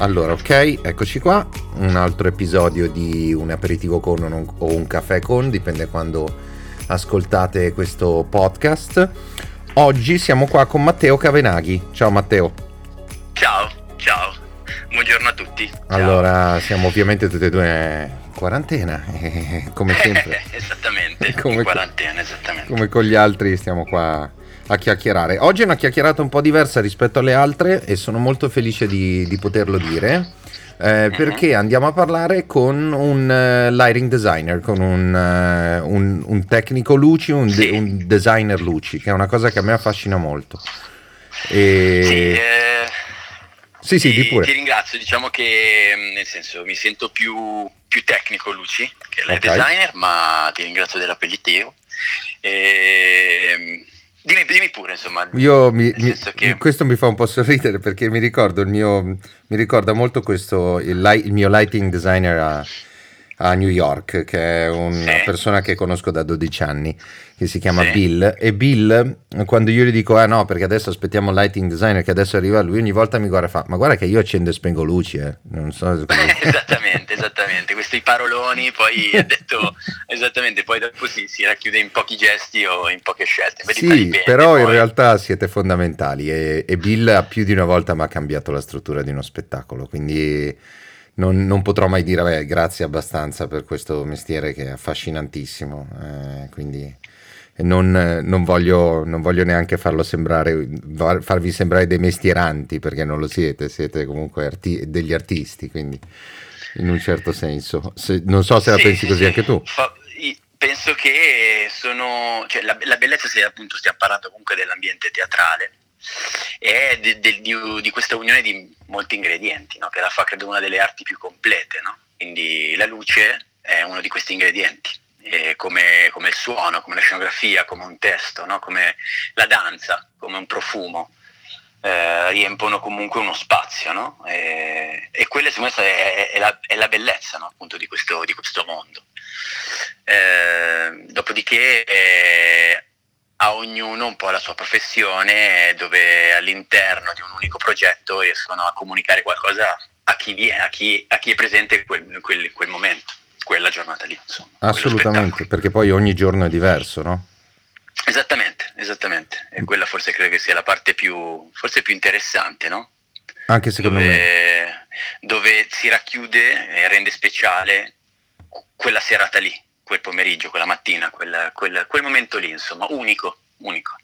Allora, ok, eccoci qua, un altro episodio di un aperitivo con un, o un caffè con, dipende quando ascoltate questo podcast. Oggi siamo qua con Matteo Cavenaghi. Ciao Matteo. Ciao, ciao, buongiorno a tutti. Ciao. Allora, siamo ovviamente tutti e due in quarantena, come sempre. esattamente, come, in quarantena, esattamente. Come con gli altri stiamo qua a chiacchierare. Oggi è una chiacchierata un po' diversa rispetto alle altre e sono molto felice di, di poterlo dire. Eh, mhm. perché andiamo a parlare con un uh, lighting designer, con un, uh, un, un tecnico luci, un, de- un, designer luci, che è una cosa che a me affascina molto. E... Sì, eh, sì, sì, ti, di pure. ti ringrazio, diciamo che mm, nel senso mi sento più, più tecnico luci che light okay. designer, ma ti ringrazio dell'appellitivo. E Dimmi, dimmi, pure, insomma. Io mi, mi, che... Questo mi fa un po' sorridere perché mi ricordo il mio. Mi ricorda molto questo. Il, il mio lighting designer a, a, New York, che è una sì. persona che conosco da 12 anni che si chiama sì. Bill e Bill quando io gli dico ah no perché adesso aspettiamo il lighting designer che adesso arriva lui ogni volta mi guarda e fa ma guarda che io accendo e spengo luci eh. non so esattamente esattamente questi paroloni poi ha detto esattamente poi dopo si, si, racchiude in pochi gesti o in poche scelte sì bene, però poi... in realtà siete fondamentali e, e Bill più di una volta mi ha cambiato la struttura di uno spettacolo quindi non, non, potrò mai dire beh, grazie abbastanza per questo mestiere che è affascinantissimo. Eh, quindi non, non, voglio, non, voglio, neanche farlo sembrare, farvi sembrare dei mestieranti perché non lo siete, siete comunque arti- degli artisti, quindi in un certo senso. Se, non so se la pensi così anche tu. Fa, penso che sono, cioè, la, la, bellezza, se appunto stiamo parlando comunque dell'ambiente teatrale, de, de, di, di, questa unione di molti ingredienti, no? che la fa credo una delle arti più complete. No? Quindi la luce è uno di questi ingredienti come, come, il suono, come la scenografia, come un testo, no? come la danza, come un profumo. Eh, riempono comunque uno spazio e, e quella secondo me è, è, la, è la, bellezza appunto di questo, di questo mondo eh, dopodiché eh, a ognuno un po' la sua professione dove all'interno di un unico progetto riescono a comunicare qualcosa a chi, viene, a chi, a chi è presente in quel, quel, quel momento quella giornata lì. Insomma, Assolutamente, perché poi ogni giorno è diverso, no? Esattamente, esattamente. E quella forse credo che sia la parte più, forse più interessante, no? Anche secondo dove, me. Dove si racchiude e rende speciale quella serata lì, quel pomeriggio, quella mattina, quel, quel, quel momento lì, insomma, unico, unico.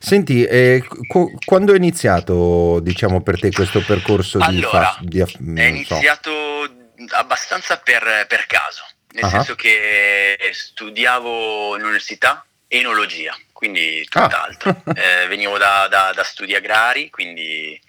Senti, eh, co- quando è iniziato, diciamo, per te questo percorso allora, di... Fa- di è iniziato so abbastanza per, per caso, nel uh-huh. senso che studiavo in università enologia, quindi tutt'altro. Ah. eh, venivo da, da, da, studi agrari, quindi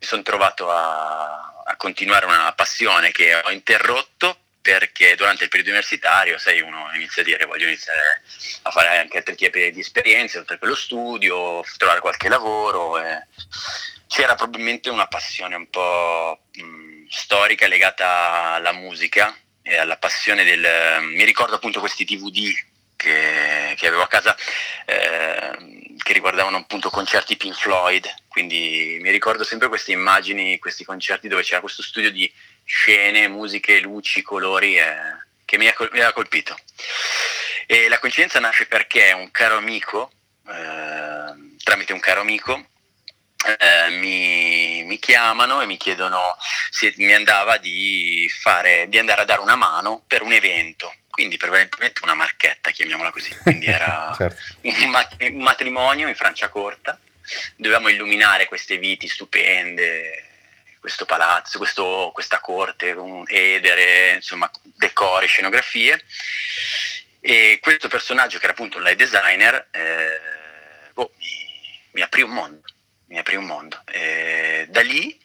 mi sono trovato a, a, continuare una passione che ho interrotto perché durante il periodo universitario, sai, uno inizia a dire voglio iniziare a fare anche altri tipi di esperienze, oltre che lo studio, trovare qualche lavoro. E c'era probabilmente una passione un po' mh, storica legata alla musica e alla passione del... mi ricordo appunto questi DVD che, che avevo a casa eh, che riguardavano appunto concerti Pink Floyd, quindi mi ricordo sempre queste immagini, questi concerti dove c'era questo studio di scene, musiche, luci, colori eh, che mi, ha, mi aveva colpito. E la coincidenza nasce perché un caro amico, eh, tramite un caro amico, eh, mi, mi, chiamano e mi chiedono se mi andava di, fare, di andare a dare una mano per un evento quindi prevalentemente una marchetta, chiamiamola così. Quindi era certo. un, mat- un, matrimonio in Franciacorta, dovevamo illuminare queste viti stupende, questo palazzo, questo, questa corte, un edere, insomma, decori, scenografie. E questo personaggio, che era appunto un light designer, eh, boh, mi, mi aprì un mondo mi aprì un mondo. E da lì,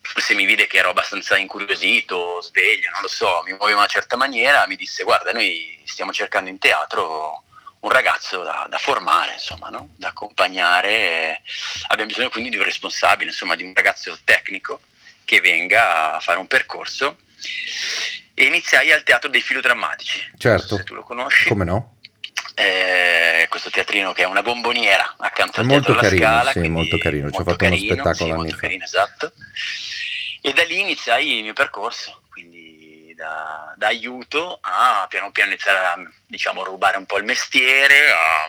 forse mi vide che ero abbastanza incuriosito, sveglio, non lo so, mi muovevo in una certa maniera, mi disse guarda, noi stiamo cercando in teatro un ragazzo da, da formare, insomma, no? da accompagnare, abbiamo bisogno quindi di un responsabile, insomma, di un ragazzo tecnico che venga a fare un percorso e iniziai al Teatro dei Filodrammatici. Certo. Se tu lo conosci. Come no? eh, questo teatrino che è una bomboniera accanto al molto Teatro carino, Scala. Sì, molto carino, ci ho fatto carino, uno spettacolo sì, molto carino, esatto. E da lì iniziai il mio percorso, quindi da, da aiuto a piano piano iniziare a diciamo, rubare un po' il mestiere a,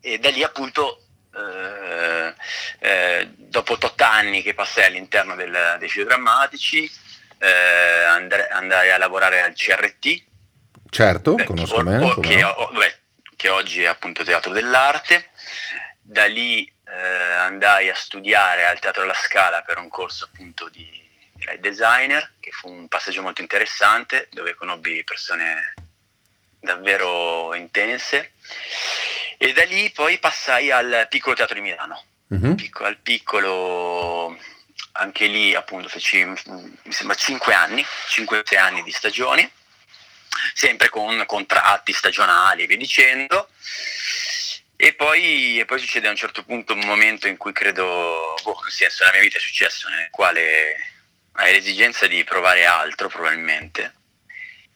e da lì appunto eh, eh, dopo 8 anni che passai all'interno del, dei filodrammatici eh, andai, andai, a lavorare al CRT. Certo, beh, conosco bene. Che, beh, che, oggi è appunto Teatro dell'Arte. Da lì eh, andai a studiare al Teatro della Scala per un corso appunto di designer, che fu un passaggio molto interessante dove conobbi persone davvero intense e da lì poi passai al piccolo teatro di Milano. Mm-hmm. Picco, al piccolo, anche lì appunto feci, mi sembra, 5 anni, 5-6 anni di stagioni, sempre con contratti stagionali e via dicendo. E poi, e poi, succede a un certo punto un momento in cui credo, boh, nel senso, nella mia vita è successo, nel quale hai l'esigenza di provare altro probabilmente,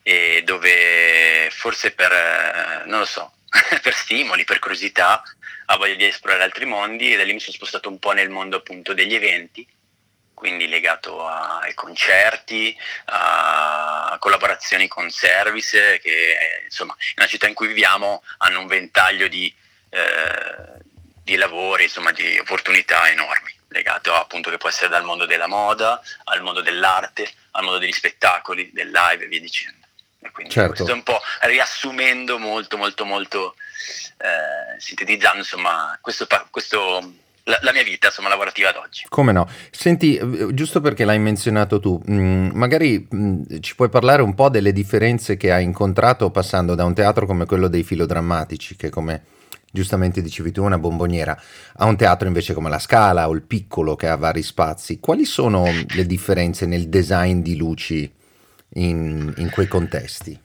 e dove forse per, non lo so, per stimoli, per curiosità, ha voglia di esplorare altri mondi e da lì mi sono spostato un po' nel mondo appunto degli eventi, quindi legato ai concerti, a collaborazioni con service che insomma nella città in cui viviamo hanno un ventaglio di, eh, di lavori, insomma di opportunità enormi legato appunto che può essere dal mondo della moda al mondo dell'arte, al mondo degli spettacoli, del live e via dicendo. E quindi certo. questo è un po' riassumendo molto, molto, molto, eh, sintetizzando insomma questo, questo la, la, mia vita insomma, lavorativa ad oggi. Come no? Senti, eh, giusto perché l'hai menzionato tu, mh, mm, magari mh, mm, ci puoi parlare un po' delle differenze che hai incontrato passando da un teatro come quello dei filodrammatici, che come giustamente dicevi tu, una bomboniera, a un teatro invece come la Scala o il Piccolo che ha vari spazi. Quali sono le differenze nel design di luci in, in quei contesti?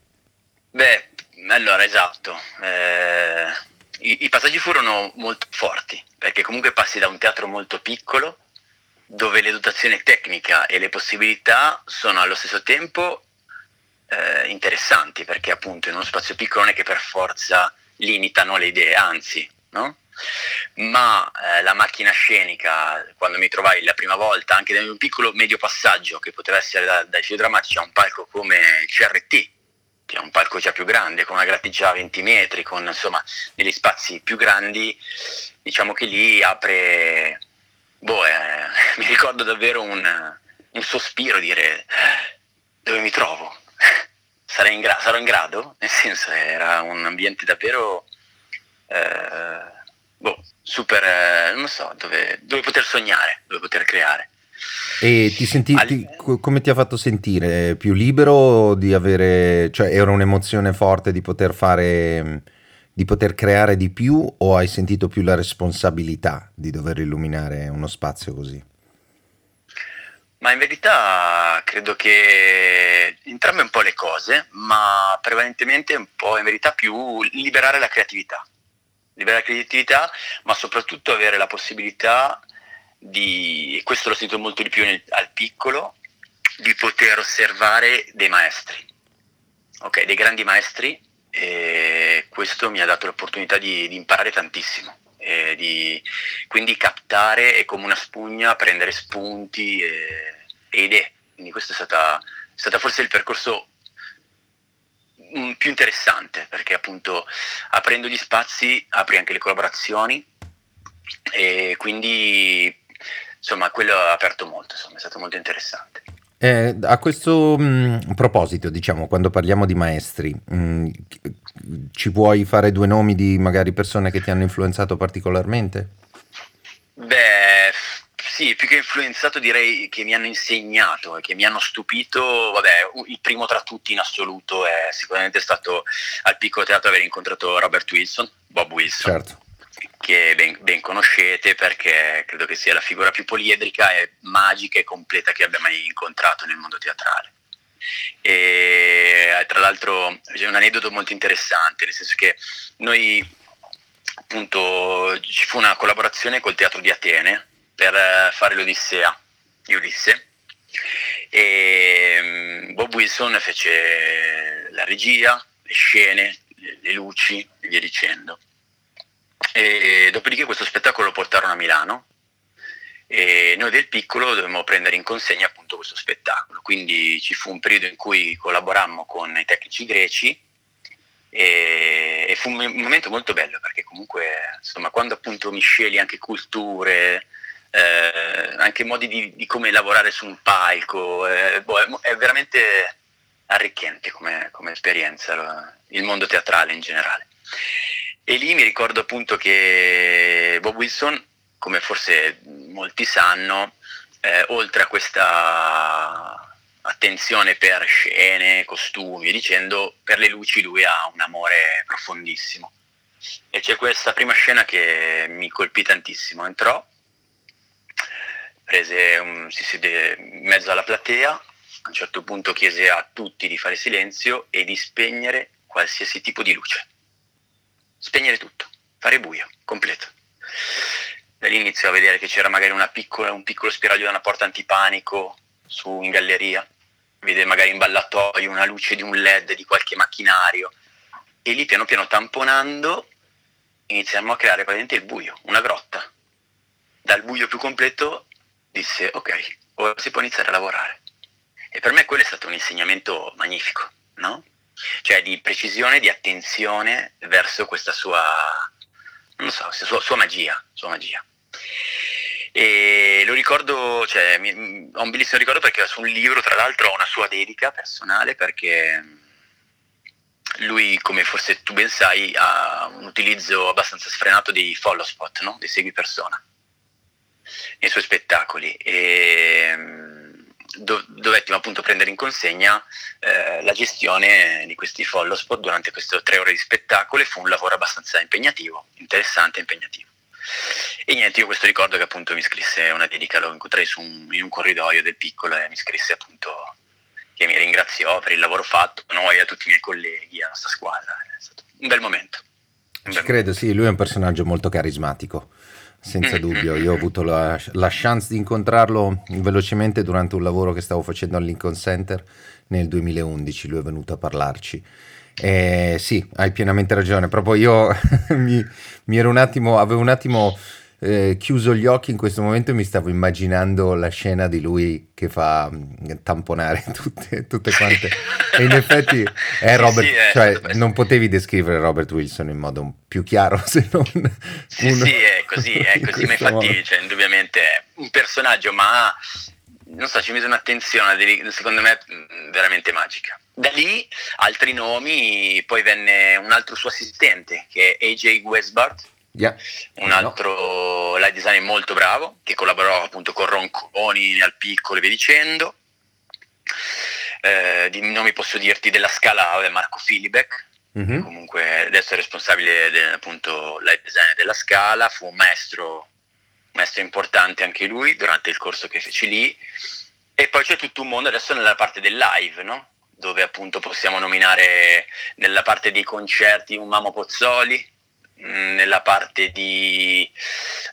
Beh, allora esatto. Eh, i, i, passaggi furono molto forti, perché comunque passi da un teatro molto piccolo, dove le dotazioni tecnica e le possibilità sono allo stesso tempo eh, interessanti, perché appunto in uno spazio piccolo non è che per forza limitano le idee, anzi, no? Ma eh, la macchina scenica, quando mi trovai la prima volta, anche in un piccolo medio passaggio che poteva essere da, dai filodrammatici a un palco come il CRT, che è un palco già più grande, con una grattigia a 20 metri, con insomma degli spazi più grandi, diciamo che lì apre, boh, eh, mi ricordo davvero un, un sospiro, dire dove mi trovo? In gra- sarò in grado? Nel senso era un ambiente davvero... Eh, super, eh, non so, dove, dove, poter sognare, dove poter creare. E ti senti, ti, come ti ha fatto sentire? Più libero di avere, cioè era un'emozione forte di poter fare, di poter creare di più o hai sentito più la responsabilità di dover illuminare uno spazio così? Ma in verità credo che entrambe un po' le cose, ma prevalentemente un po' in verità più liberare la creatività liberare creatività, ma soprattutto avere la possibilità di, e questo l'ho sentito molto di più nel, al piccolo, di poter osservare dei maestri, ok, dei grandi maestri, e questo mi ha dato l'opportunità di, di imparare tantissimo. Di, quindi captare e come una spugna prendere spunti e, e idee. Quindi questo è stata, è stata forse il percorso più interessante perché appunto aprendo gli spazi apri anche le collaborazioni e quindi insomma quello ha aperto molto, insomma è stato molto interessante. Eh, a questo mh, proposito, diciamo, quando parliamo di maestri, mh, ci puoi fare due nomi di magari persone che ti hanno influenzato particolarmente? Beh, sì, più che influenzato direi che mi hanno insegnato e che mi hanno stupito, vabbè, il primo tra tutti in assoluto è sicuramente stato al piccolo teatro aver incontrato Robert Wilson, Bob Wilson. Certo. Che ben, ben, conoscete perché credo che sia la figura più poliedrica e magica e completa che abbia mai incontrato nel mondo teatrale. E tra l'altro c'è un aneddoto molto interessante, nel senso che noi appunto ci fu una collaborazione col teatro di Atene per eh, fare l'Odissea di Ulisse e mm, Bob Wilson fece la regia, le scene, le luci e via dicendo. E dopodiché questo spettacolo lo portarono a Milano e noi del piccolo dovevamo prendere in consegna appunto questo spettacolo. Quindi ci fu un periodo in cui collaborammo con i tecnici greci e, e fu un, momento molto bello perché comunque insomma quando appunto misceli anche culture, eh, anche modi di, di, come lavorare su un palco, eh, boh, è, è, veramente arricchente come, come esperienza il mondo teatrale in generale. E lì mi ricordo appunto che Bob Wilson come forse molti sanno, eh, oltre a questa attenzione per scene, costumi, dicendo, per le luci lui ha un amore profondissimo. E c'è questa prima scena che mi colpì tantissimo. Entrò, prese un, si siede in mezzo alla platea, a un certo punto chiese a tutti di fare silenzio e di spegnere qualsiasi tipo di luce. Spegnere tutto, fare buio, completo da lì inizio a vedere che c'era magari piccola, un piccolo spiraglio da una porta antipanico su, in galleria, vede magari in ballatoio una luce di un led di qualche macchinario e lì piano piano tamponando iniziamo a creare praticamente il buio, una grotta. Dal buio più completo disse ok, ora si può iniziare a lavorare. E per me quello è stato un insegnamento magnifico, no? Cioè di precisione, di attenzione verso questa sua, non so, sua, sua magia, sua magia. E lo ricordo, cioè, mi, ho un bellissimo ricordo perché su un libro, tra l'altro, ho una sua dedica personale perché lui, come forse tu ben sai, ha un utilizzo abbastanza sfrenato dei follow spot, no? dei segui persona nei suoi spettacoli. E do, dovettimo appunto prendere in consegna eh, la gestione di questi follow spot durante queste tre ore di spettacolo e fu un lavoro abbastanza impegnativo, interessante e impegnativo. E niente, io questo ricordo che appunto mi scrisse una dedica, lo incontrai un, in un corridoio del piccolo e mi scrisse appunto che mi ringraziò per il lavoro fatto, noi a tutti i miei colleghi, alla nostra squadra. È stato un bel momento. Un bel credo, momento. sì, lui è un personaggio molto carismatico, senza dubbio. Io ho avuto la, la, chance di incontrarlo velocemente durante un lavoro che stavo facendo al Lincoln Center nel 2011, lui è venuto a parlarci eh, sì, hai pienamente ragione. Proprio io mi, mi, ero un attimo, avevo un attimo eh, chiuso gli occhi in questo momento mi stavo immaginando la scena di lui che fa mm, tamponare tutte, tutte quante. e in effetti è Robert, sì, sì, cioè, non potevi descrivere Robert Wilson in modo più chiaro se non. Sì, uno, sì, è così, è così. Ma infatti, cioè, indubbiamente è un personaggio, ma non so, ci mise un'attenzione, secondo me, mm, veramente magica. Da lì altri nomi, poi venne un altro suo assistente che è AJ Westbart, yeah. un altro no. light designer molto bravo che collaborò appunto con Ronconi al piccolo e via dicendo. Eh, di nomi posso dirti della scala Marco Filibeck, mm-hmm. comunque adesso è responsabile del, appunto light designer della scala, fu un maestro, maestro importante anche lui durante il corso che feci lì. E poi c'è tutto un mondo adesso nella parte del live, no? dove appunto possiamo nominare nella parte dei concerti un Mamo Pozzoli, nella parte di,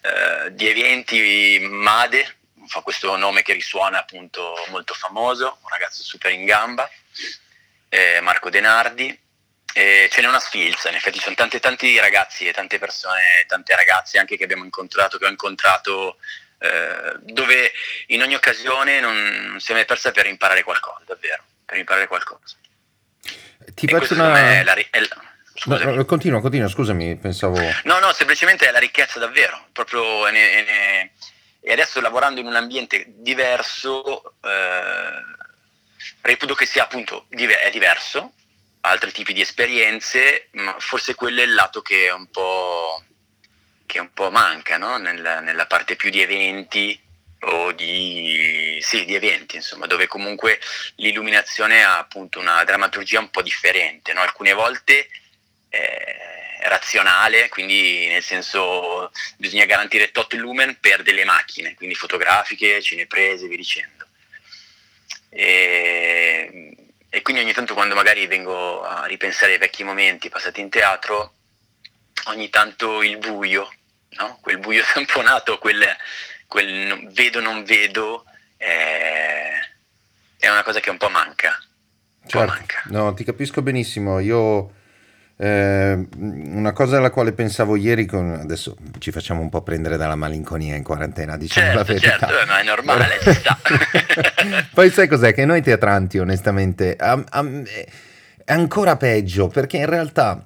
eh, di eventi Made, fa questo nome che risuona appunto molto famoso, un ragazzo super in gamba, eh, Marco Denardi, e ce n'è una sfilza, in effetti ci sono tanti, tanti ragazzi e tante persone, tante ragazze anche che abbiamo incontrato, che ho incontrato, eh, dove in ogni occasione non, non si è mai persa per imparare qualcosa, davvero per imparare qualcosa. Ti e faccio una... È la, è la... No, no, continua, continua, scusami, pensavo... No, no, semplicemente è la ricchezza davvero, proprio e, ne, e adesso lavorando in un ambiente diverso, eh, reputo che sia appunto è diverso, altri tipi di esperienze, ma forse quello è il lato che un po', che un po manca no? nella, nella parte più di eventi, o di, sì, di eventi, insomma, dove comunque l'illuminazione ha appunto una drammaturgia un po' differente, no? alcune volte è razionale, quindi nel senso bisogna garantire tot lumen per delle macchine, quindi fotografiche, cineprese, vi dicendo. E, e quindi ogni tanto quando magari vengo a ripensare ai vecchi momenti passati in teatro, ogni tanto il buio, no? quel buio tamponato, quel, quel vedo non vedo è, è una cosa che un po' manca. Certo. manca. No, ti capisco benissimo. Io Eh, una cosa alla quale pensavo ieri, con, adesso ci facciamo un po' prendere dalla malinconia in quarantena, diciamo certo, la verità. Certo, ma è normale, Poi sai cos'è? Che noi teatranti, onestamente, a, a, è ancora peggio, perché in realtà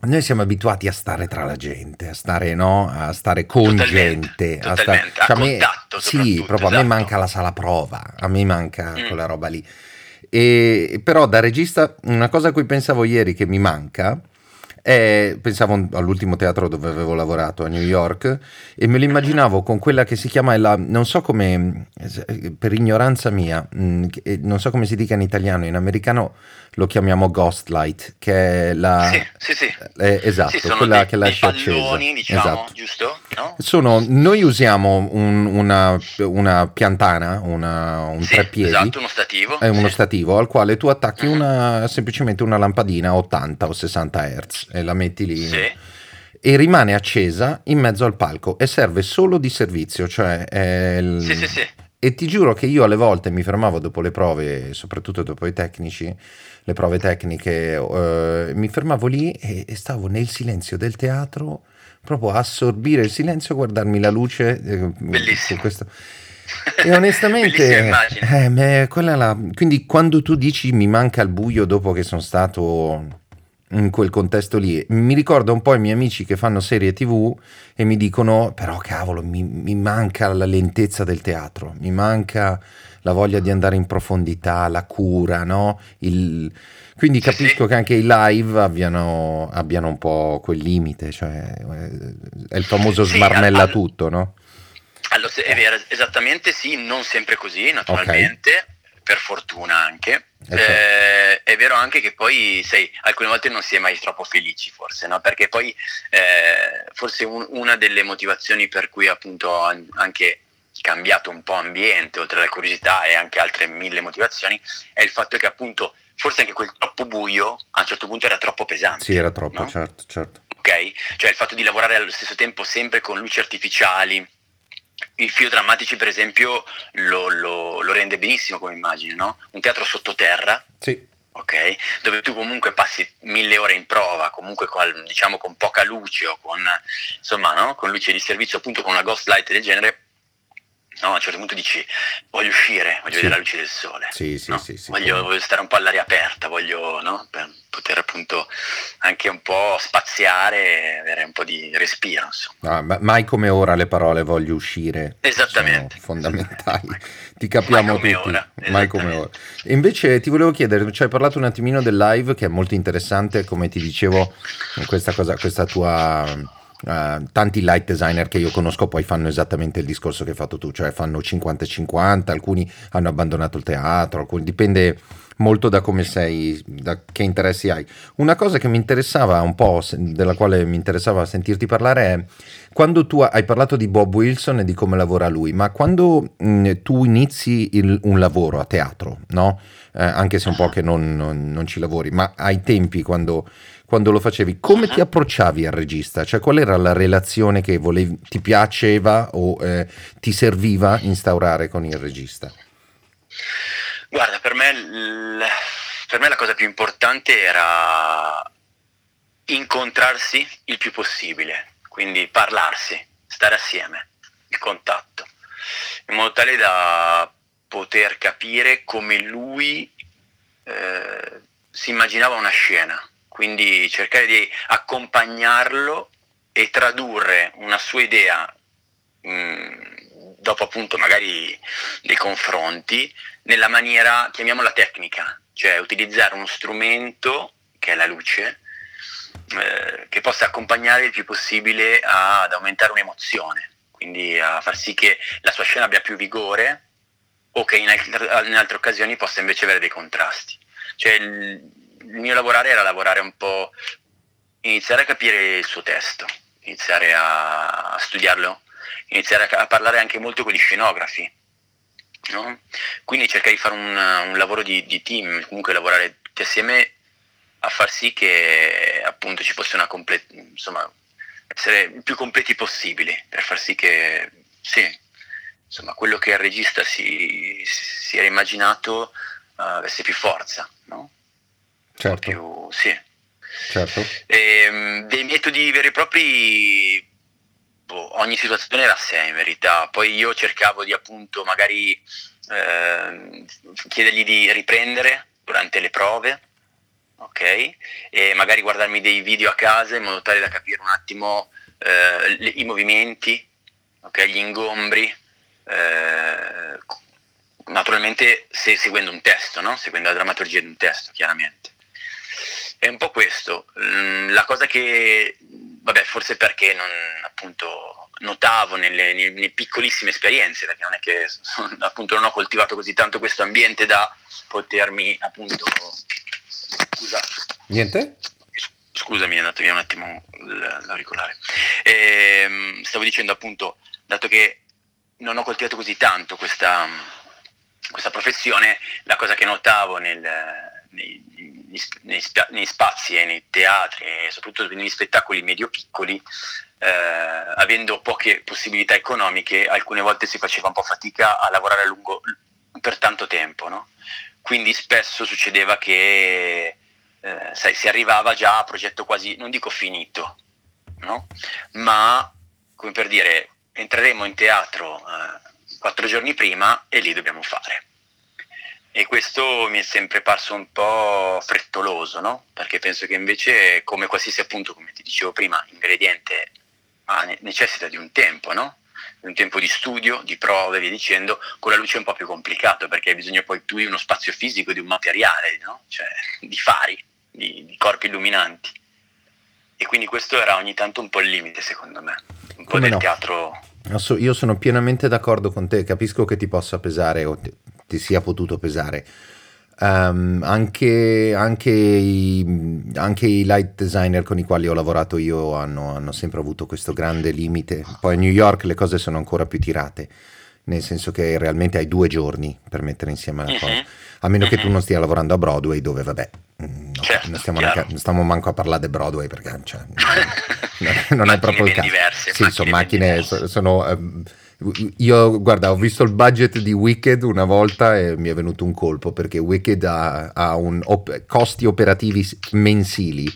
noi siamo abituati a stare tra la gente, a stare, no? a stare con totalmente, gente, totalmente, a, stare, a, a me, contatto. Sì, proprio esatto. a me esatto. manca la sala prova, a me manca mm. quella roba lì. E, però da regista, una cosa a cui pensavo ieri che mi manca e pensavo all'ultimo teatro dove avevo lavorato a New York e me lo immaginavo con quella che si chiama, la, non so come, per ignoranza mia, mm, non so come si dica in italiano, in americano lo chiamiamo Ghost Light, che è la... Sì, sì, sì. Eh, esatto, sì, quella dei, che lascia palloni, accesa. diciamo, esatto. giusto? No? Sono, noi usiamo un, una, una, piantana, una, un sì, treppiedi. Esatto, uno stativo. È uno stativo al quale tu attacchi uh-huh. una, semplicemente una lampadina a 80 o 60 Hz e la metti lì. Sì. E rimane accesa in mezzo al palco e serve solo di servizio, cioè... Il... Sì, sì, sì. E ti giuro che io alle volte mi fermavo dopo le prove, soprattutto dopo i tecnici, le prove tecniche, eh, mi fermavo lì e, e, stavo nel silenzio del teatro, proprio a assorbire il silenzio, guardarmi la luce. Eh, Bellissimo. Questo. E onestamente, eh, quella la... quindi quando tu dici mi manca il buio dopo che sono stato in quel contesto lì. Mi ricordo un po' i miei amici che fanno serie tv e mi dicono, però cavolo, mi, mi, manca la lentezza del teatro, mi manca la voglia di andare in profondità, la cura, no? Il... Quindi capisco che anche i live abbiano, abbiano, un po' quel limite, cioè è il famoso smarmella tutto, no? Allora, è vero, esattamente sì, non sempre così, naturalmente. Okay per fortuna anche. Eh, eh, è vero anche che poi, sai, alcune volte non si è mai troppo felici, forse, no? Perché poi eh, forse un, una delle motivazioni per cui appunto ho anche cambiato un po' ambiente, oltre alla curiosità e anche altre mille motivazioni, è il fatto che appunto forse anche quel troppo buio a un certo punto era troppo pesante. Sì, era troppo, no? certo, certo. Ok? Cioè il fatto di lavorare allo stesso tempo sempre con luci artificiali, il filo drammatici, per esempio, lo, lo, lo rende benissimo come immagine, no? Un teatro sottoterra. Sì. Okay? Dove tu comunque passi mille ore in prova, comunque con, diciamo, con poca luce o con, insomma, no? con luce di servizio, appunto con una ghost light del genere, No, a un certo punto dici voglio uscire, voglio sì. vedere la luce del sole, sì, sì, no? voglio, voglio, stare un po' all'aria aperta, voglio no? per poter appunto anche un po' spaziare avere un po' di respiro. No, ma mai come ora le parole voglio uscire Esattamente. sono fondamentali, ti capiamo mai tutti, ora. mai come ora. E invece ti volevo chiedere, ci hai parlato un attimino del live che è molto interessante, come ti dicevo, questa, cosa, questa tua Uh, tanti light designer che io conosco poi fanno esattamente il discorso che hai fatto tu, cioè fanno 50-50, alcuni hanno abbandonato il teatro, alcuni, dipende molto da come sei, da che interessi hai. Una cosa che mi interessava un po', della quale mi interessava sentirti parlare è quando tu hai parlato di Bob Wilson e di come lavora lui, ma quando mh, tu inizi il, un lavoro a teatro, no? Eh, anche se un po' che non, non, non ci lavori, ma ai tempi quando quando lo facevi, come ti approcciavi al regista? Cioè qual era la relazione che volevi, ti piaceva o eh, ti serviva instaurare con il regista? Guarda, per me, l... per me la cosa più importante era incontrarsi il più possibile, quindi parlarsi, stare assieme, il contatto, in modo tale da poter capire come lui eh, si immaginava una scena quindi cercare di accompagnarlo e tradurre una sua idea mh, mm, dopo appunto magari dei confronti nella maniera, chiamiamola tecnica, cioè utilizzare uno strumento che è la luce eh, che possa accompagnare il più possibile ad aumentare un'emozione, quindi a far sì che la sua scena abbia più vigore o che in, altre, in altre occasioni possa invece avere dei contrasti. Cioè, il, il mio lavorare era lavorare un po', iniziare a capire il suo testo, iniziare a, studiarlo, iniziare a, a, parlare anche molto con gli scenografi. No? Quindi cercare di fare un, un lavoro di, di, team, comunque lavorare tutti assieme a far sì che appunto ci fosse una completa, insomma, essere il più completi possibili per far sì che sì, insomma, quello che il regista si, si era immaginato uh, avesse più forza. No? Certo. Più, sì. Certo. E, ehm, dei metodi veri e propri, boh, ogni situazione era a sé in verità. Poi io cercavo di appunto magari eh, chiedergli di riprendere durante le prove, ok? E magari guardarmi dei video a casa in modo tale da capire un attimo eh, i movimenti, okay? gli ingombri. Eh, naturalmente se, seguendo un testo, no? seguendo la drammaturgia di un testo, chiaramente. È un po' questo. Mm, la cosa che, vabbè, forse perché non, appunto, notavo nelle, nelle, piccolissime esperienze, perché non è che appunto non ho coltivato così tanto questo ambiente da potermi appunto... Scusa. Niente? Scusami, è andato via un attimo l'auricolare. Ehm, stavo dicendo appunto, dato che non ho coltivato così tanto questa, questa professione, la cosa che notavo nel, nei, nei, nei, spazi e nei teatri e soprattutto negli spettacoli medio-piccoli, eh, avendo poche possibilità economiche, alcune volte si faceva un po' fatica a lavorare a lungo per tanto tempo. No? Quindi spesso succedeva che eh, sai, si arrivava già a progetto quasi, non dico finito, no? ma come per dire, entreremo in teatro eh, quattro giorni prima e lì dobbiamo fare. E questo mi è sempre parso un po' frettoloso, no? Perché penso che invece, come qualsiasi appunto, come ti dicevo prima, ingrediente ah, necessita di un tempo, no? un tempo di studio, di prove, via dicendo, con la luce è un po' più complicato perché hai bisogno poi tu di uno spazio fisico, di un materiale, no? cioè, di fari, di, di, corpi illuminanti. E quindi questo era ogni tanto un po' il limite secondo me, un po' Come del no? teatro. Io sono pienamente d'accordo con te, capisco che ti possa pesare o ti, ti sia potuto pesare. Um, anche, anche, i, anche, i, light designer con i quali ho lavorato io hanno, hanno, sempre avuto questo grande limite. Poi a New York le cose sono ancora più tirate, nel senso che realmente hai due giorni per mettere insieme la cosa. Uh-huh. A meno che tu mhm. non stia lavorando a Broadway, dove vabbè, mm, no, certo, non, stiamo neanche, non, stiamo manco a parlare di Broadway perché cioè, non, non è proprio il caso. Diverse, sì, sono macchine, sono... Um, io, guarda, ho visto il budget di Wicked una volta e mi è venuto un colpo perché Wicked ha, ha op- costi operativi mensili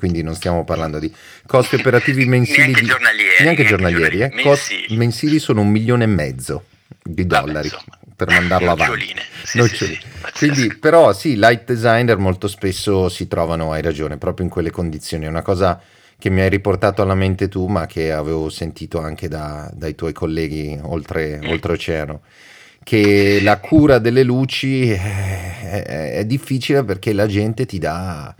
quindi non stiamo parlando di costi operativi mensili neanche di, giornalieri, neanche giornalieri, eh. mensili. mensili sono un milione e mezzo di dollari Vabbè, per mandarlo avanti. sì, sì, sì, quindi però sì light designer molto spesso si trovano hai ragione proprio in quelle condizioni. È una cosa che mi hai riportato alla mente tu, ma che avevo sentito anche da, dai tuoi colleghi oltre, oltreoceano. Che la cura delle luci è, è, è, difficile perché la gente ti dà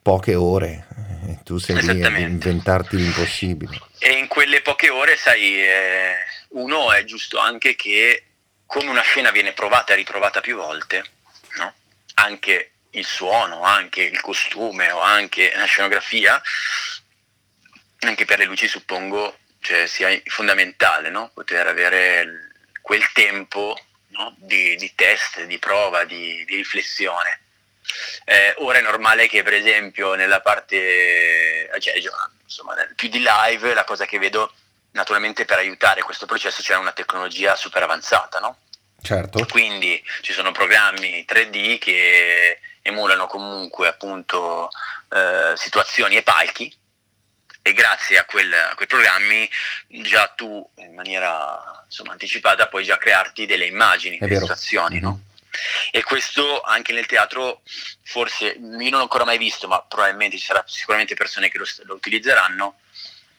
poche ore e tu sei lì a inventarti l'impossibile. E in quelle poche ore, sai, eh, uno è giusto anche che come una scena viene provata e riprovata più volte, no? anche il suono, anche il costume o anche la scenografia, anche per le luci suppongo cioè, sia fondamentale no? poter avere quel tempo no? di, di, test, di prova, di, di riflessione. Eh, ora è normale che per esempio nella parte, cioè, insomma, più di live, la cosa che vedo naturalmente per aiutare questo processo c'è una tecnologia super avanzata, no? Certo. Quindi ci sono programmi 3D che emulano comunque appunto eh, situazioni e palchi e grazie a, quel, a, quei programmi già tu in maniera insomma, anticipata puoi già crearti delle immagini, delle situazioni, no? Mm-hmm. E questo anche nel teatro, forse io non ho ancora mai visto, ma probabilmente ci saranno sicuramente persone che lo, lo utilizzeranno,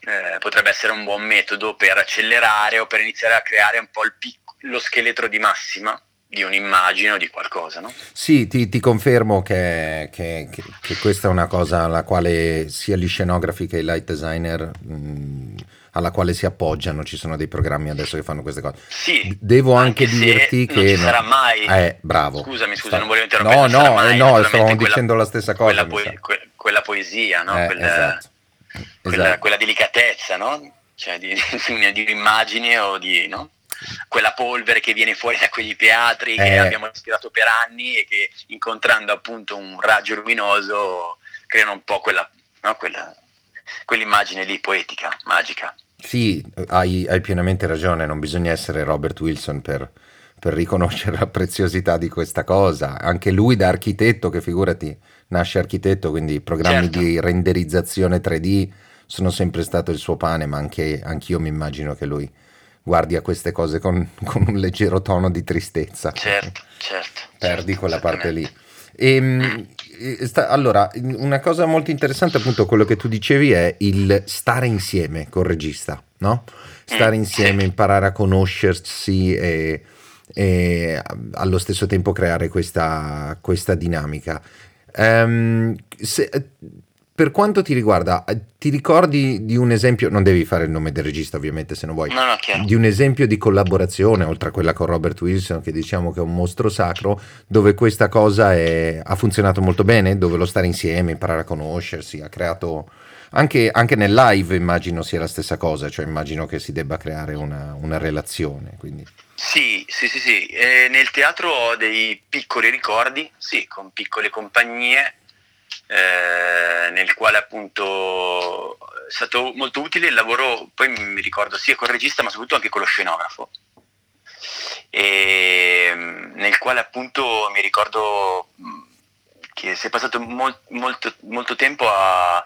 eh, potrebbe essere un buon metodo per accelerare o per iniziare a creare un po' pic- lo scheletro di massima di un'immagine o di qualcosa, no? Sì, ti, ti confermo che, che, che, che, questa è una cosa alla quale sia gli scenografi che i light designer mh, alla quale si appoggiano, ci sono dei programmi adesso che fanno queste cose. Sì, Devo anche, anche dirti che... Non ci sarà mai... Eh, bravo. Scusami, scusa, Sta... non volevo interrompere. No, no, mai, no, stavamo dicendo la stessa cosa. Quella, po- que- quella poesia, no? Eh, quella, esatto. Quella, esatto. quella, delicatezza, no? Cioè di, di immagini o di... No? Quella polvere che viene fuori da quegli teatri eh. che abbiamo respirato per anni e che incontrando appunto un raggio luminoso creano un po' quella, no? quella, quell'immagine lì poetica, magica. Sì, hai, hai, pienamente ragione, non bisogna essere Robert Wilson per, per riconoscere la preziosità di questa cosa. Anche lui da architetto, che figurati, nasce architetto, quindi programmi certo. di renderizzazione 3D sono sempre stato il suo pane, ma anche anch'io mi immagino che lui guardi a queste cose con, con un leggero tono di tristezza. Certo, certo. Perdi certo, quella parte lì. E, ehm, sta, allora, una cosa molto interessante, appunto, quello che tu dicevi è il stare insieme col regista, no? Stare mm, insieme, imparare a conoscersi e, e allo stesso tempo creare questa, questa dinamica. Um, se, per quanto ti riguarda, ti ricordi di un esempio, non devi fare il nome del regista ovviamente se non vuoi, no, no, di un esempio di collaborazione, oltre a quella con Robert Wilson, che diciamo che è un mostro sacro, dove questa cosa è, ha funzionato molto bene, dove lo stare insieme, imparare a conoscersi, ha creato... Anche, anche, nel live immagino sia la stessa cosa, cioè immagino che si debba creare una, una relazione. Quindi. Sì, sì, sì, sì. Eh, nel teatro ho dei piccoli ricordi, sì, con piccole compagnie eh, nel quale appunto è stato molto utile il lavoro, poi mi ricordo sia col regista ma soprattutto anche con lo scenografo, e, mm, nel quale appunto mi ricordo mm, che si è passato molt, molto, molto, tempo a,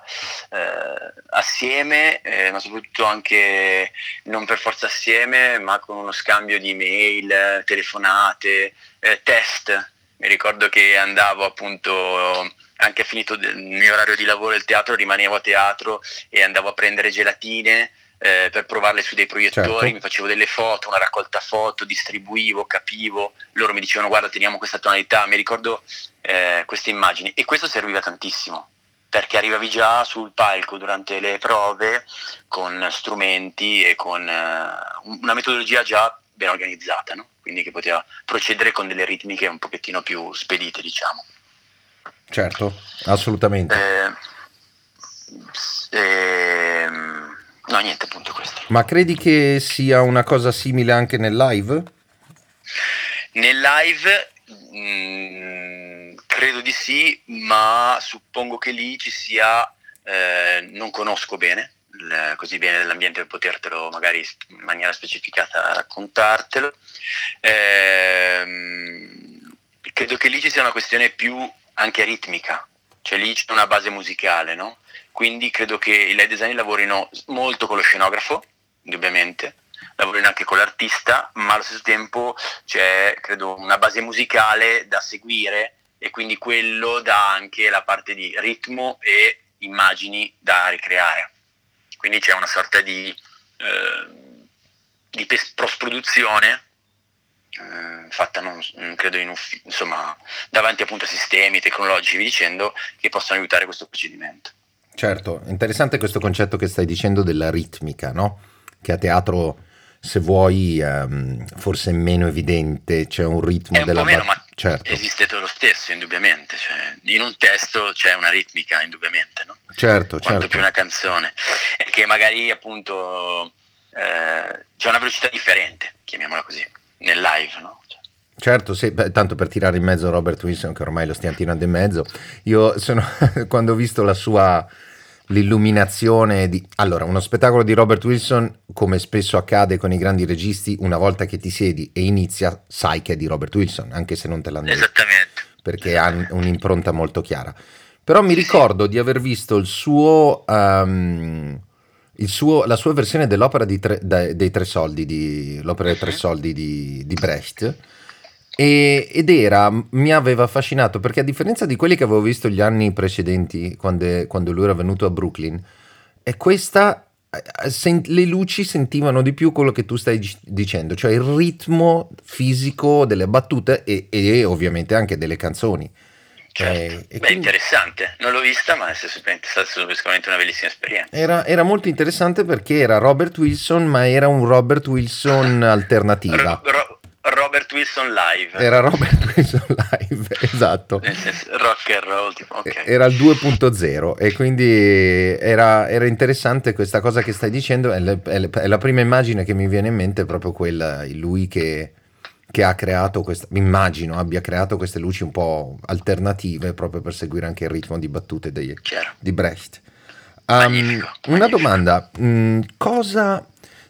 eh, assieme, eh, ma soprattutto anche non per forza assieme, ma con uno scambio di mail, telefonate, eh, test. Mi ricordo che andavo appunto anche finito il mio orario di lavoro il teatro, rimanevo a teatro e andavo a prendere gelatine eh, per provarle su dei proiettori, certo. mi facevo delle foto, una raccolta foto, distribuivo, capivo, loro mi dicevano guarda teniamo questa tonalità, mi ricordo eh, queste immagini e questo serviva tantissimo perché arrivavi già sul palco durante le prove con strumenti e con uh, una metodologia già ben organizzata, no? quindi che poteva procedere con delle ritmiche un pochettino più spedite, diciamo. Certo, assolutamente. Eh, eh, no, niente, appunto questo. Ma credi che sia una cosa simile anche nel live? Nel live mh, mm, credo di sì, ma suppongo che lì ci sia, eh, non conosco bene, così bene dell'ambiente per potertelo magari in maniera specificata raccontartelo. Eh, credo che lì ci sia una questione più anche ritmica, cioè lì c'è una base musicale, no? Quindi credo che i live design lavorino molto con lo scenografo, indubbiamente, lavorino anche con l'artista, ma allo stesso tempo c'è, credo, una base musicale da seguire e quindi quello dà anche la parte di ritmo e immagini da ricreare. Quindi c'è una sorta di, eh, di post-produzione eh, fatta non, credo in ufficio, insomma, davanti appunto a sistemi tecnologici, dicendo, che possono aiutare questo procedimento. Certo, interessante questo concetto che stai dicendo della ritmica, no? Che a teatro, se vuoi, um, forse è meno evidente, c'è un ritmo un della meno, ma certo. esiste lo stesso, indubbiamente. Cioè, in un testo c'è una ritmica, indubbiamente, no? Certo, Quanto certo. più una canzone. Che magari appunto eh, c'è una velocità differente, chiamiamola così nel live, no? Certo, sì, beh, tanto per tirare in mezzo Robert Wilson, che ormai lo stiamo tirando in mezzo, io sono, quando ho visto la sua, l'illuminazione di... Allora, uno spettacolo di Robert Wilson, come spesso accade con i grandi registi, una volta che ti siedi e inizia, sai che è di Robert Wilson, anche se non te l'hanno detto. Esattamente. Perché ha un'impronta molto chiara. Però mi ricordo di aver visto il suo... Um, suo, la sua versione dell'opera tre, dei, dei tre soldi, di, l'opera dei tre soldi di, di Brecht. E, ed era, mi aveva affascinato perché a differenza di quelli che avevo visto gli anni precedenti, quando, quando lui era venuto a Brooklyn, è questa Sent, le luci sentivano di più quello che tu stai dicendo, cioè il ritmo fisico delle battute e, e ovviamente anche delle canzoni. Certo. Eh, Beh, quindi... interessante, non l'ho vista, ma è stata sicuramente una bellissima esperienza. Era, era, molto interessante perché era Robert Wilson, ma era un Robert Wilson alternativa. Ro- Ro- Robert Wilson live. Era Robert Wilson live, esatto. rock and roll, tipo, okay. Era il 2.0 e quindi era, era, interessante questa cosa che stai dicendo. È, le, è, le, è la prima immagine che mi viene in mente, proprio quella, lui che che ha creato questa, immagino abbia creato queste luci un po' alternative proprio per seguire anche il ritmo di battute dei, di Brecht. Um, magnifico, magnifico. Una domanda, mh, mm, cosa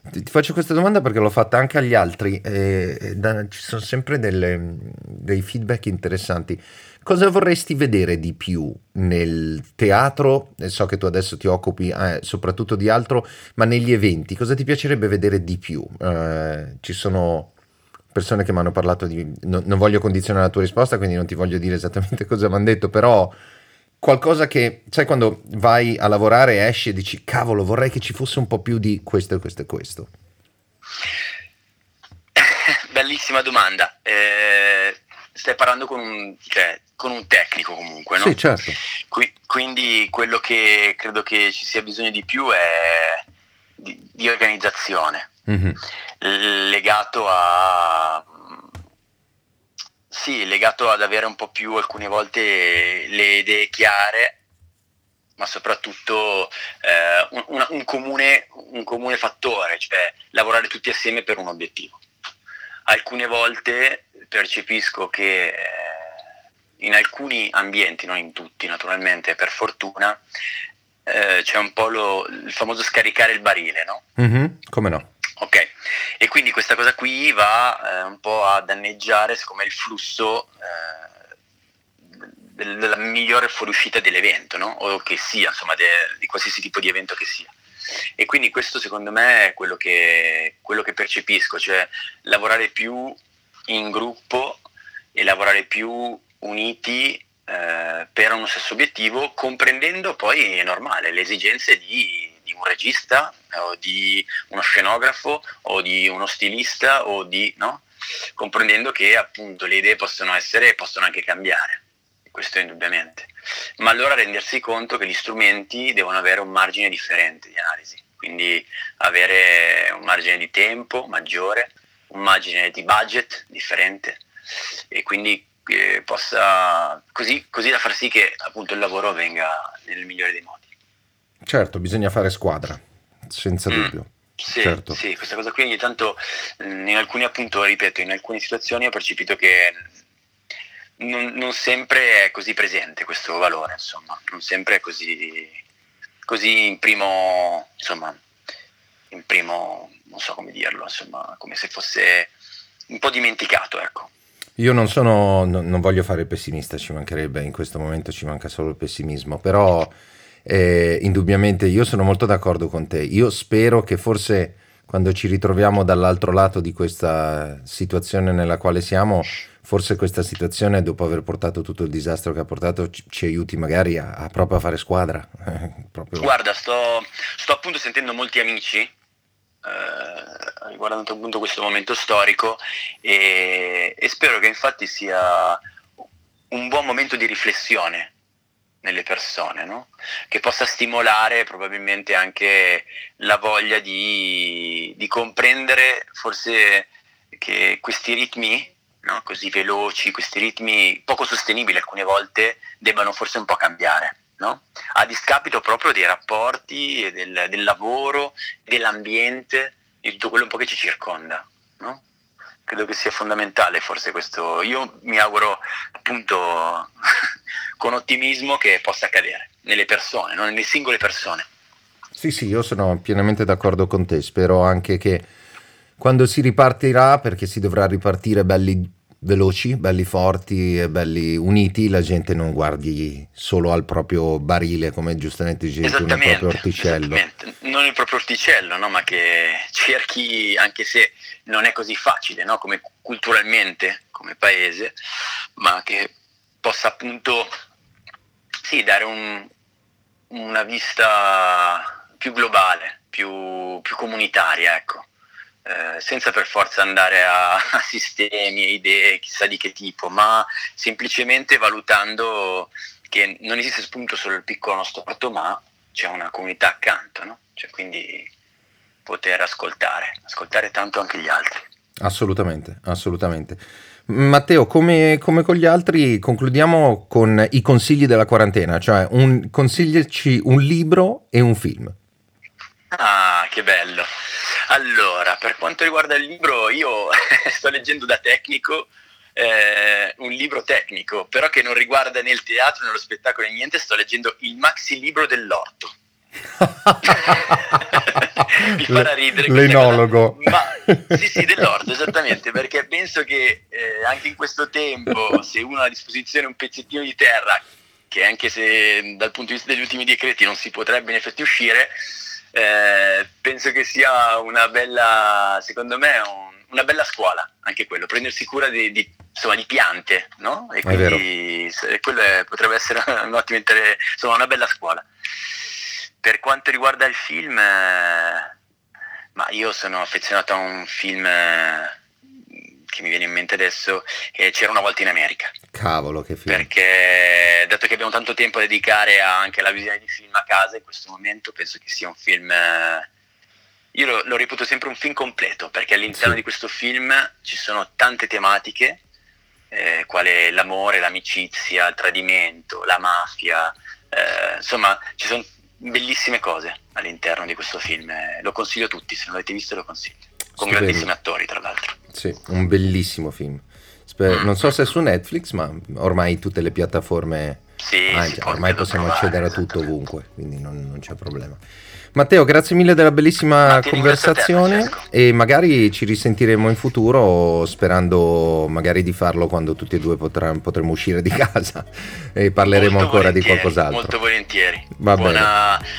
Ti, faccio questa domanda perché l'ho fatta anche agli altri e, da, ci sono sempre delle, dei feedback interessanti. Cosa vorresti vedere di più nel teatro? So che tu adesso ti occupi eh, soprattutto di altro, ma negli eventi, cosa ti piacerebbe vedere di più? Eh, ci sono persone che mi hanno parlato di... No, non voglio condizionare la tua risposta, quindi non ti voglio dire esattamente cosa mi hanno detto, però qualcosa che, sai, quando vai a lavorare e esci e dici, cavolo, vorrei che ci fosse un po' più di questo e questo e questo. Bellissima domanda. Eh, stai parlando con un, cioè, con un tecnico comunque, no? Sì, certo. Qui, quindi quello che credo che ci sia bisogno di più è di, di organizzazione, mm-hmm. legato a... Sì, legato ad avere un po' più alcune volte le idee chiare, ma soprattutto eh, un, un, comune, un comune fattore, cioè lavorare tutti assieme per un obiettivo. Alcune volte percepisco che eh, in alcuni ambienti, non in tutti naturalmente, per fortuna, eh, c'è un po' lo, il famoso scaricare il barile, no? Mm-hmm, come no? Ok, e quindi questa cosa qui va eh, un po' a danneggiare siccome il flusso eh, della migliore fuoriuscita dell'evento, no? O che sia, insomma, de, di qualsiasi tipo di evento che sia. E quindi questo secondo me è quello che, quello che percepisco, cioè lavorare più in gruppo e lavorare più uniti eh, per uno stesso obiettivo, comprendendo poi, è normale, le esigenze di, di un regista o di uno scenografo o di uno stilista o di, no? comprendendo che appunto le idee possono essere e possono anche cambiare, questo indubbiamente, ma allora rendersi conto che gli strumenti devono avere un margine differente di analisi, quindi avere un margine di tempo maggiore, un margine di budget differente e quindi eh, possa così, così da far sì che appunto il lavoro avvenga nel migliore dei modi. Certo, bisogna fare squadra, senza mm. dubbio. Sì, certo. sì, questa cosa qui ogni tanto mm, in alcuni appunto, ripeto, in alcune situazioni ho percepito che non, non, sempre è così presente questo valore, insomma, non sempre è così, così in primo, insomma, in primo, non so come dirlo, insomma, come se fosse un po' dimenticato, ecco. Io non sono, no, non voglio fare il pessimista, ci mancherebbe, in questo momento ci manca solo il pessimismo, però eh, indubbiamente io sono molto d'accordo con te. Io spero che forse quando ci ritroviamo dall'altro lato di questa situazione nella quale siamo, forse questa situazione, dopo aver portato tutto il disastro che ha portato, ci, ci aiuti magari a, a, proprio a fare squadra. Guarda, sto, sto appunto sentendo molti amici eh, riguardando appunto questo momento storico e, e, spero che infatti sia un buon momento di riflessione nelle persone, no? che possa stimolare probabilmente anche la voglia di, di comprendere forse che questi ritmi no? così veloci, questi ritmi poco sostenibili alcune volte debbano forse un po' cambiare no? a discapito proprio dei rapporti, del, del, lavoro, dell'ambiente, di tutto quello un po' che ci circonda. No? Credo che sia fondamentale forse questo. Io mi auguro appunto con ottimismo che possa accadere nelle persone, non nelle singole persone. Sì, sì, io sono pienamente d'accordo con te. Spero anche che quando si ripartirà, perché si dovrà ripartire belli veloci, belli forti e belli uniti, la gente non guardi solo al proprio barile, come giustamente dicevi tu, nel proprio orticello. Non il proprio orticello, no? ma che cerchi, anche se non è così facile, no? come culturalmente, come paese, ma che possa appunto sì, dare un, una vista più globale, più, più comunitaria, ecco. Eh, senza per forza andare a, a sistemi e idee chissà di che tipo, ma semplicemente valutando che non esiste spunto solo il piccolo nostro orto, ma c'è una comunità accanto, no? cioè, quindi poter ascoltare, ascoltare tanto anche gli altri. Assolutamente, assolutamente. Matteo, come, come, con gli altri, concludiamo con i consigli della quarantena, cioè un, consigliaci un libro e un film. Ah, che bello. Allora, per quanto riguarda il libro, io sto leggendo da tecnico eh, un libro tecnico, però che non riguarda né il teatro né lo spettacolo né niente, sto leggendo il maxi libro dell'orto. Mi farà ridere. L'enologo. Ma, sì, sì, dell'orto, esattamente, perché penso che eh, anche in questo tempo, se uno ha a disposizione un pezzettino di terra, che anche se dal punto di vista degli ultimi decreti non si potrebbe in effetti uscire, eh, penso che sia una bella, secondo me, un, una bella scuola, anche quello, prendersi cura di, di, insomma, di piante, no? E quindi quello è, potrebbe essere un ottimo interesse, insomma, una bella scuola. Per quanto riguarda il film, eh, ma io sono affezionato a un film eh, che mi viene in mente adesso, che c'era una volta in America. Cavolo, che film. Perché dato che abbiamo tanto tempo da dedicare anche alla visione di film a casa, in questo momento penso che sia un film... Eh, io lo, lo, reputo sempre un film completo, perché all'interno sì. di questo film ci sono tante tematiche, eh, quale l'amore, l'amicizia, il tradimento, la mafia, eh, insomma ci sono bellissime cose all'interno di questo film. Eh, lo consiglio a tutti, se non l'avete visto lo consiglio. Con Stupendo. grandissimi attori, tra l'altro. Sì, un bellissimo film. Sper- non so se è su Netflix, ma ormai tutte le piattaforme... Sì, ah, ormai possiamo accedere a tutto ovunque, quindi non, non c'è problema. Matteo, grazie mille della bellissima conversazione te, e magari ci risentiremo in futuro sperando magari di farlo quando tutti e due potrà, potremo uscire di casa e parleremo molto ancora di qualcos'altro. Molto volentieri. Va buona, bene.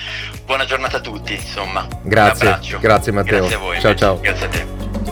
buona giornata a tutti, insomma. Grazie, grazie Matteo. Grazie a voi. Ciao ciao. Grazie a te.